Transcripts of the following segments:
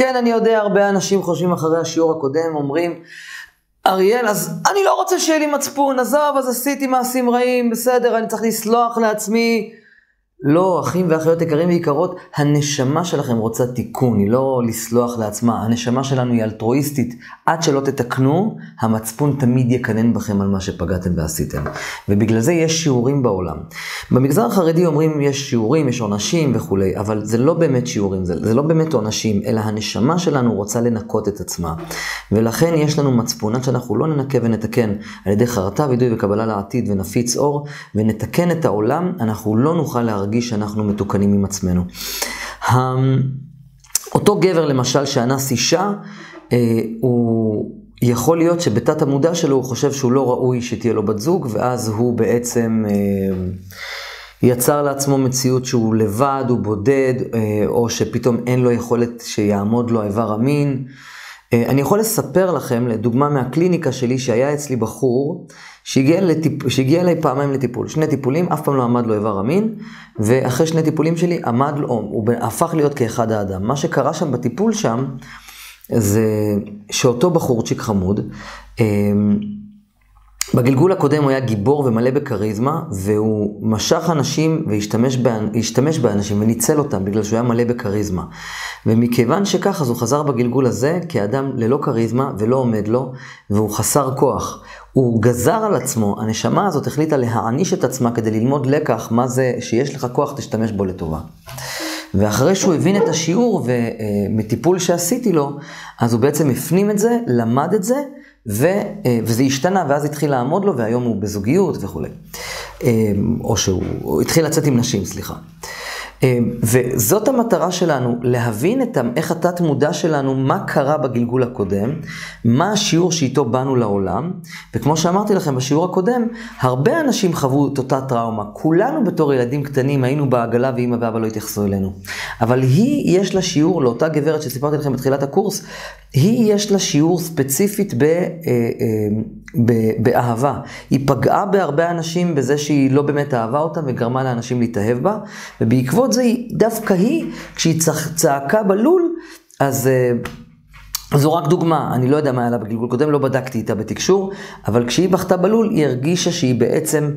כן, אני יודע, הרבה אנשים חושבים אחרי השיעור הקודם, אומרים, אריאל, אז אני לא רוצה שיהיה לי מצפון, עזוב, אז עשיתי מעשים רעים, בסדר, אני צריך לסלוח לעצמי. לא, אחים ואחיות יקרים ויקרות, הנשמה שלכם רוצה תיקון, היא לא לסלוח לעצמה. הנשמה שלנו היא אלטרואיסטית. עד שלא תתקנו, המצפון תמיד יקנן בכם על מה שפגעתם ועשיתם. ובגלל זה יש שיעורים בעולם. במגזר החרדי אומרים יש שיעורים, יש עונשים וכולי, אבל זה לא באמת שיעורים, זה, זה לא באמת עונשים, אלא הנשמה שלנו רוצה לנקות את עצמה. ולכן יש לנו מצפון, שאנחנו לא ננקה ונתקן על ידי חרטה, וידוי וקבלה לעתיד ונפיץ אור, ונתקן את העולם, אנחנו לא נוכל להרגיש. להרגיש שאנחנו מתוקנים עם עצמנו. אותו גבר למשל שאנס אישה, אה, הוא יכול להיות שבתת המודע שלו הוא חושב שהוא לא ראוי שתהיה לו בת זוג, ואז הוא בעצם אה, יצר לעצמו מציאות שהוא לבד, הוא בודד, אה, או שפתאום אין לו יכולת שיעמוד לו איבר המין. אני יכול לספר לכם, לדוגמה מהקליניקה שלי, שהיה אצלי בחור, שהגיע, לטיפ... שהגיע אליי פעמיים לטיפול, שני טיפולים, אף פעם לא עמד לו איבר המין, ואחרי שני טיפולים שלי עמד לו, הוא הפך להיות כאחד האדם. מה שקרה שם בטיפול שם, זה שאותו בחורצ'יק חמוד, אמ, בגלגול הקודם הוא היה גיבור ומלא בכריזמה, והוא משך אנשים והשתמש באנשים וניצל אותם בגלל שהוא היה מלא בכריזמה. ומכיוון שכך, אז הוא חזר בגלגול הזה כאדם ללא כריזמה ולא עומד לו, והוא חסר כוח. הוא גזר על עצמו, הנשמה הזאת החליטה להעניש את עצמה כדי ללמוד לקח מה זה שיש לך כוח, תשתמש בו לטובה. ואחרי שהוא הבין את השיעור ומטיפול שעשיתי לו, אז הוא בעצם הפנים את זה, למד את זה, ו, וזה השתנה, ואז התחיל לעמוד לו, והיום הוא בזוגיות וכולי. או שהוא התחיל לצאת עם נשים, סליחה. אמ, וזאת המטרה שלנו, להבין את איך התת מודע שלנו, מה קרה בגלגול הקודם, מה השיעור שאיתו באנו לעולם, וכמו שאמרתי לכם בשיעור הקודם, הרבה אנשים חוו את אותה טראומה. כולנו בתור ילדים קטנים היינו בעגלה ואמא ואבא לא התייחסו אלינו. אבל היא, יש לה שיעור, לאותה גברת שסיפרתי לכם בתחילת הקורס, היא, יש לה שיעור ספציפית ב, אה, אה, ב, באהבה. היא פגעה בהרבה אנשים בזה שהיא לא באמת אהבה אותם וגרמה לאנשים להתאהב בה, ובעקבות זה, דווקא היא, כשהיא צעקה בלול, אז... אה, זו רק דוגמה, אני לא יודע מה היה לה בגלגול קודם, לא בדקתי איתה בתקשור, אבל כשהיא בכתה בלול, היא הרגישה שהיא בעצם,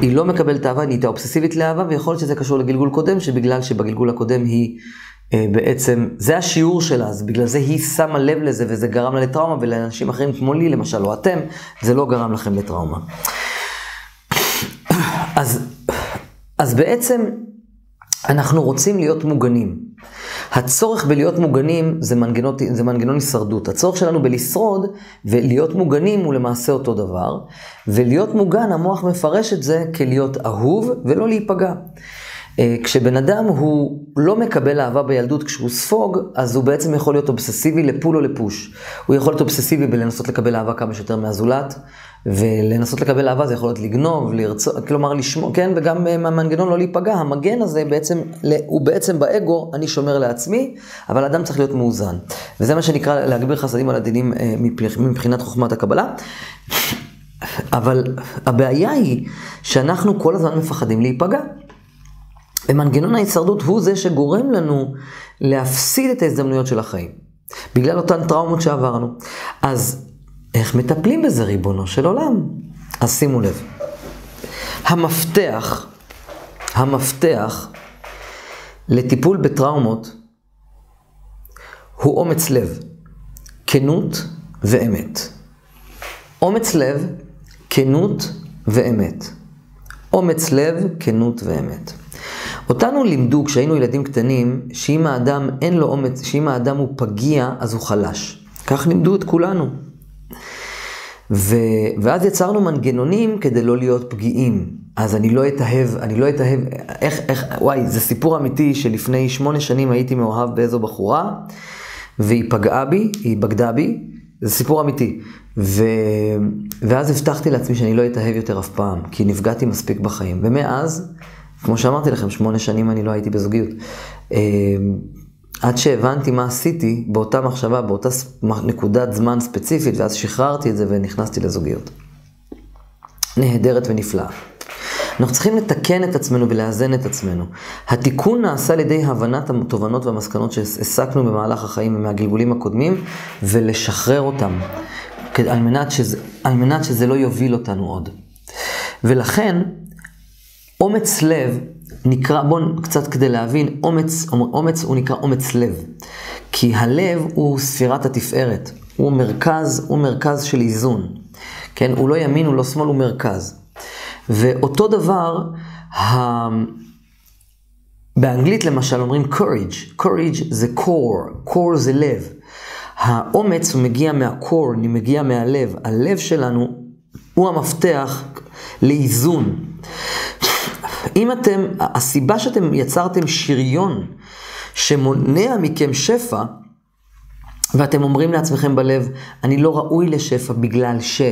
היא לא מקבלת אהבה, היא נהייתה אובססיבית לאהבה, ויכול להיות שזה קשור לגלגול קודם, שבגלל שבגלגול הקודם היא אה, בעצם, זה השיעור שלה, אז בגלל זה היא שמה לב לזה וזה גרם לה לטראומה, ולאנשים אחרים כמו לי למשל, או אתם, זה לא גרם לכם לטראומה. אז, אז בעצם אנחנו רוצים להיות מוגנים. הצורך בלהיות מוגנים זה מנגנון, זה מנגנון הישרדות. הצורך שלנו בלשרוד ולהיות מוגנים הוא למעשה אותו דבר, ולהיות מוגן, המוח מפרש את זה כלהיות אהוב ולא להיפגע. אה, כשבן אדם הוא לא מקבל אהבה בילדות כשהוא ספוג, אז הוא בעצם יכול להיות אובססיבי לפול או לפוש. הוא יכול להיות אובססיבי בלנסות לקבל אהבה כמה שיותר מהזולת, ולנסות לקבל אהבה זה יכול להיות לגנוב, לרצות, כלומר לשמור, כן, וגם אה, מהמנגנון לא להיפגע. המגן הזה בעצם, הוא בעצם באגו, אני שומר לעצמי, אבל אדם צריך להיות מאוזן. וזה מה שנקרא להגביר חסדים על הדינים אה, מבחינת חוכמת הקבלה. אבל הבעיה היא שאנחנו כל הזמן מפחדים להיפגע. ומנגנון ההישרדות הוא זה שגורם לנו להפסיד את ההזדמנויות של החיים. בגלל אותן טראומות שעברנו. אז איך מטפלים בזה, ריבונו של עולם? אז שימו לב. המפתח, המפתח לטיפול בטראומות הוא אומץ לב, כנות ואמת. אומץ לב, כנות ואמת. אומץ לב, כנות ואמת. אותנו לימדו כשהיינו ילדים קטנים, שאם האדם אין לו אומץ, שאם האדם הוא פגיע, אז הוא חלש. כך לימדו את כולנו. ו... ואז יצרנו מנגנונים כדי לא להיות פגיעים. אז אני לא אתאהב, אני לא אתאהב, איך, איך, וואי, זה סיפור אמיתי שלפני שמונה שנים הייתי מאוהב באיזו בחורה, והיא פגעה בי, היא בגדה בי, זה סיפור אמיתי. ו... ואז הבטחתי לעצמי שאני לא אתאהב יותר אף פעם, כי נפגעתי מספיק בחיים. ומאז, כמו שאמרתי לכם, שמונה שנים אני לא הייתי בזוגיות. עד שהבנתי מה עשיתי באותה מחשבה, באותה נקודת זמן ספציפית, ואז שחררתי את זה ונכנסתי לזוגיות. נהדרת ונפלאה. אנחנו צריכים לתקן את עצמנו ולאזן את עצמנו. התיקון נעשה על ידי הבנת התובנות והמסקנות שהסקנו במהלך החיים מהגלגולים הקודמים, ולשחרר אותם, על מנת שזה, על מנת שזה לא יוביל אותנו עוד. ולכן, אומץ לב נקרא, בואו קצת כדי להבין, אומץ, אומץ הוא נקרא אומץ לב. כי הלב הוא ספירת התפארת, הוא מרכז, הוא מרכז של איזון. כן, הוא לא ימין, הוא לא שמאל, הוא מרכז. ואותו דבר, ה... באנגלית למשל אומרים courage, courage זה core, core זה לב. האומץ הוא מגיע מהקור, אני מגיע מהלב. הלב שלנו הוא המפתח לאיזון. אם אתם, הסיבה שאתם יצרתם שריון שמונע מכם שפע, ואתם אומרים לעצמכם בלב, אני לא ראוי לשפע בגלל ש...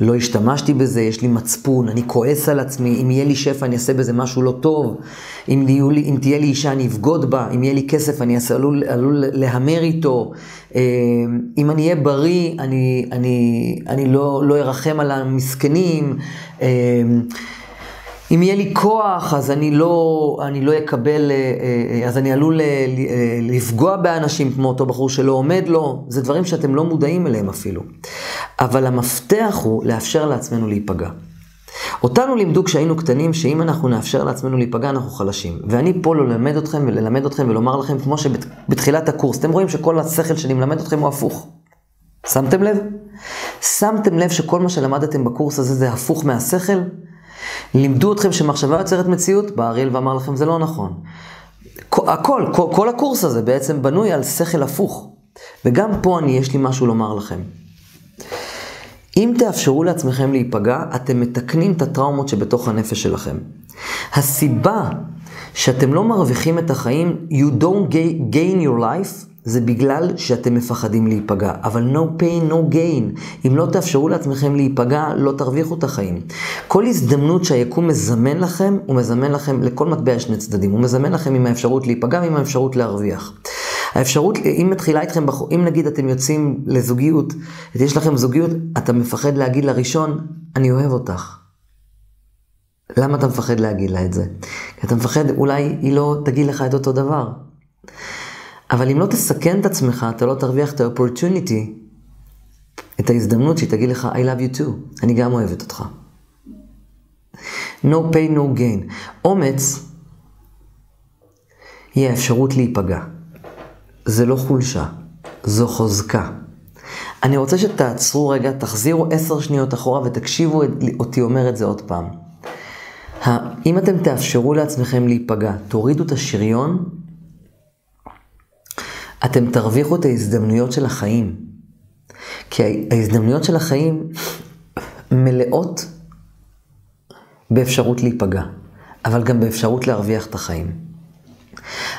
לא השתמשתי בזה, יש לי מצפון, אני כועס על עצמי, אם יהיה לי שפע אני אעשה בזה משהו לא טוב, אם, לי, אם תהיה לי אישה אני אבגוד בה, אם יהיה לי כסף אני אעשה, עלול, עלול להמר איתו, אה, אם אני אהיה בריא אני, אני, אני לא, לא ארחם על המסכנים. אם יהיה לי כוח, אז אני לא, אני לא אקבל, אה, אה, אז אני עלול אה, לפגוע באנשים כמו אותו בחור שלא עומד לו. זה דברים שאתם לא מודעים אליהם אפילו. אבל המפתח הוא לאפשר לעצמנו להיפגע. אותנו לימדו כשהיינו קטנים, שאם אנחנו נאפשר לעצמנו להיפגע, אנחנו חלשים. ואני פה ללמד אתכם וללמד אתכם ולומר לכם, כמו שבתחילת הקורס, אתם רואים שכל השכל שאני מלמד אתכם הוא הפוך. שמתם לב? שמתם לב שכל מה שלמדתם בקורס הזה זה הפוך מהשכל? לימדו אתכם שמחשבה יוצרת מציאות, בא אריאל ואמר לכם זה לא נכון. הכל, כל, כל הקורס הזה בעצם בנוי על שכל הפוך. וגם פה אני, יש לי משהו לומר לכם. אם תאפשרו לעצמכם להיפגע, אתם מתקנים את הטראומות שבתוך הנפש שלכם. הסיבה שאתם לא מרוויחים את החיים, you don't gain your life, זה בגלל שאתם מפחדים להיפגע. אבל no pain, no gain. אם לא תאפשרו לעצמכם להיפגע, לא תרוויחו את החיים. כל הזדמנות שהיקום מזמן לכם, הוא מזמן לכם, לכל מטבע שני צדדים. הוא מזמן לכם עם האפשרות להיפגע ועם האפשרות להרוויח. האפשרות, אם מתחילה איתכם, אם נגיד אתם יוצאים לזוגיות, יש לכם זוגיות, אתה מפחד להגיד לראשון, אני אוהב אותך. למה אתה מפחד להגיד לה את זה? כי אתה מפחד, אולי היא לא תגיד לך את אותו דבר. אבל אם לא תסכן את עצמך, אתה לא תרוויח את ה-opportunity, את ההזדמנות שהיא תגיד לך, I love you too, אני גם אוהבת אותך. No pain, no gain. אומץ היא האפשרות להיפגע. זה לא חולשה, זו חוזקה. אני רוצה שתעצרו רגע, תחזירו עשר שניות אחורה ותקשיבו אותי אומר את זה עוד פעם. אם אתם תאפשרו לעצמכם להיפגע, תורידו את השריון אתם תרוויחו את ההזדמנויות של החיים. כי ההזדמנויות של החיים מלאות באפשרות להיפגע, אבל גם באפשרות להרוויח את החיים.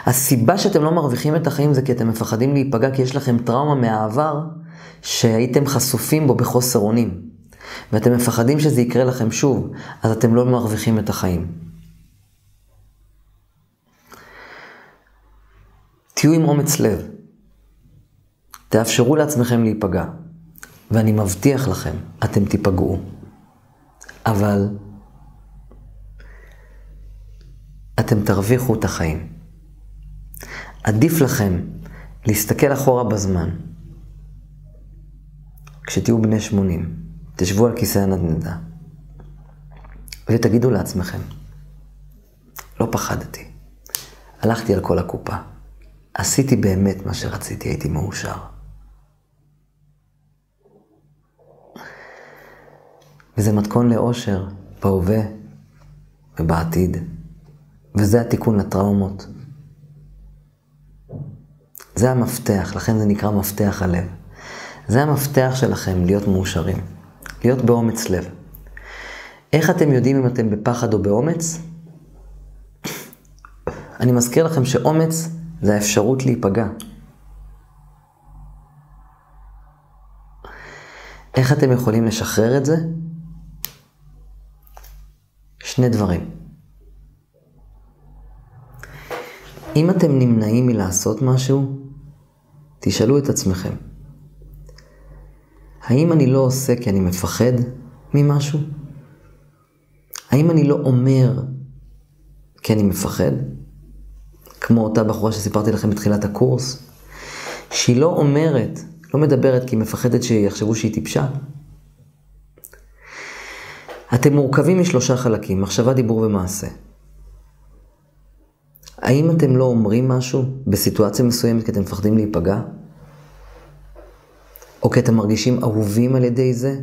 הסיבה שאתם לא מרוויחים את החיים זה כי אתם מפחדים להיפגע, כי יש לכם טראומה מהעבר שהייתם חשופים בו בחוסר אונים. ואתם מפחדים שזה יקרה לכם שוב, אז אתם לא מרוויחים את החיים. תהיו עם אומץ לב. תאפשרו לעצמכם להיפגע, ואני מבטיח לכם, אתם תיפגעו. אבל אתם תרוויחו את החיים. עדיף לכם להסתכל אחורה בזמן. כשתהיו בני 80, תשבו על כיסא הנדנדה ותגידו לעצמכם, לא פחדתי, הלכתי על כל הקופה, עשיתי באמת מה שרציתי, הייתי מאושר. וזה מתכון לאושר בהווה ובעתיד. וזה התיקון לטראומות. זה המפתח, לכן זה נקרא מפתח הלב. זה המפתח שלכם להיות מאושרים, להיות באומץ לב. איך אתם יודעים אם אתם בפחד או באומץ? אני מזכיר לכם שאומץ זה האפשרות להיפגע. איך אתם יכולים לשחרר את זה? שני דברים. אם אתם נמנעים מלעשות משהו, תשאלו את עצמכם, האם אני לא עושה כי אני מפחד ממשהו? האם אני לא אומר כי אני מפחד? כמו אותה בחורה שסיפרתי לכם בתחילת הקורס, שהיא לא אומרת, לא מדברת כי היא מפחדת שיחשבו שהיא טיפשה. אתם מורכבים משלושה חלקים, מחשבה, דיבור ומעשה. האם אתם לא אומרים משהו בסיטואציה מסוימת כי אתם מפחדים להיפגע? או כי אתם מרגישים אהובים על ידי זה?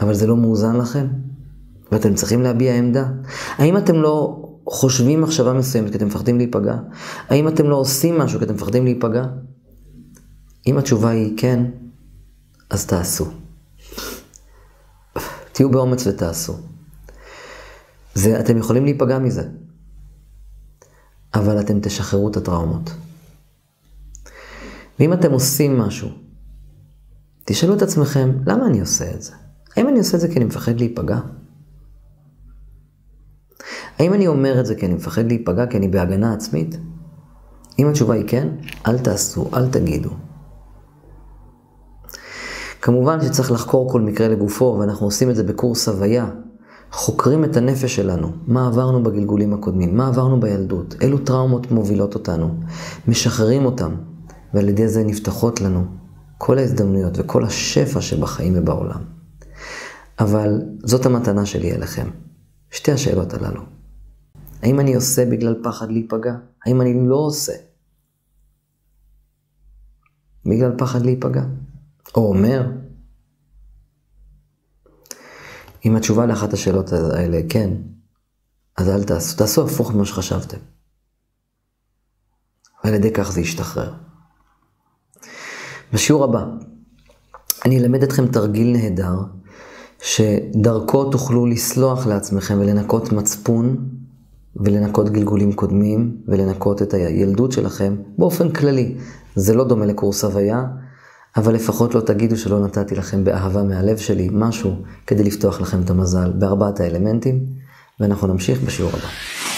אבל זה לא מאוזן לכם? ואתם צריכים להביע עמדה? האם אתם לא חושבים מחשבה מסוימת כי אתם מפחדים להיפגע? האם אתם לא עושים משהו כי אתם מפחדים להיפגע? אם התשובה היא כן, אז תעשו. תהיו באומץ ותעשו. זה, אתם יכולים להיפגע מזה, אבל אתם תשחררו את הטראומות. ואם אתם עושים משהו, תשאלו את עצמכם, למה אני עושה את זה? האם אני עושה את זה כי אני מפחד להיפגע? האם אני אומר את זה כי אני מפחד להיפגע, כי אני בהגנה עצמית? אם התשובה היא כן, אל תעשו, אל תגידו. כמובן שצריך לחקור כל מקרה לגופו, ואנחנו עושים את זה בקורס הוויה. חוקרים את הנפש שלנו, מה עברנו בגלגולים הקודמים, מה עברנו בילדות, אילו טראומות מובילות אותנו, משחררים אותם, ועל ידי זה נפתחות לנו כל ההזדמנויות וכל השפע שבחיים ובעולם. אבל זאת המתנה שלי אליכם, שתי השאלות הללו. האם אני עושה בגלל פחד להיפגע? האם אני לא עושה? בגלל פחד להיפגע? או אומר? אם התשובה לאחת השאלות האלה כן, אז אל תעשו, תעשו הפוך ממה שחשבתם. ועל ידי כך זה ישתחרר. בשיעור הבא, אני אלמד אתכם תרגיל נהדר, שדרכו תוכלו לסלוח לעצמכם ולנקות מצפון, ולנקות גלגולים קודמים, ולנקות את הילדות שלכם באופן כללי. זה לא דומה לקורס הוויה, אבל לפחות לא תגידו שלא נתתי לכם באהבה מהלב שלי משהו כדי לפתוח לכם את המזל בארבעת האלמנטים, ואנחנו נמשיך בשיעור הבא.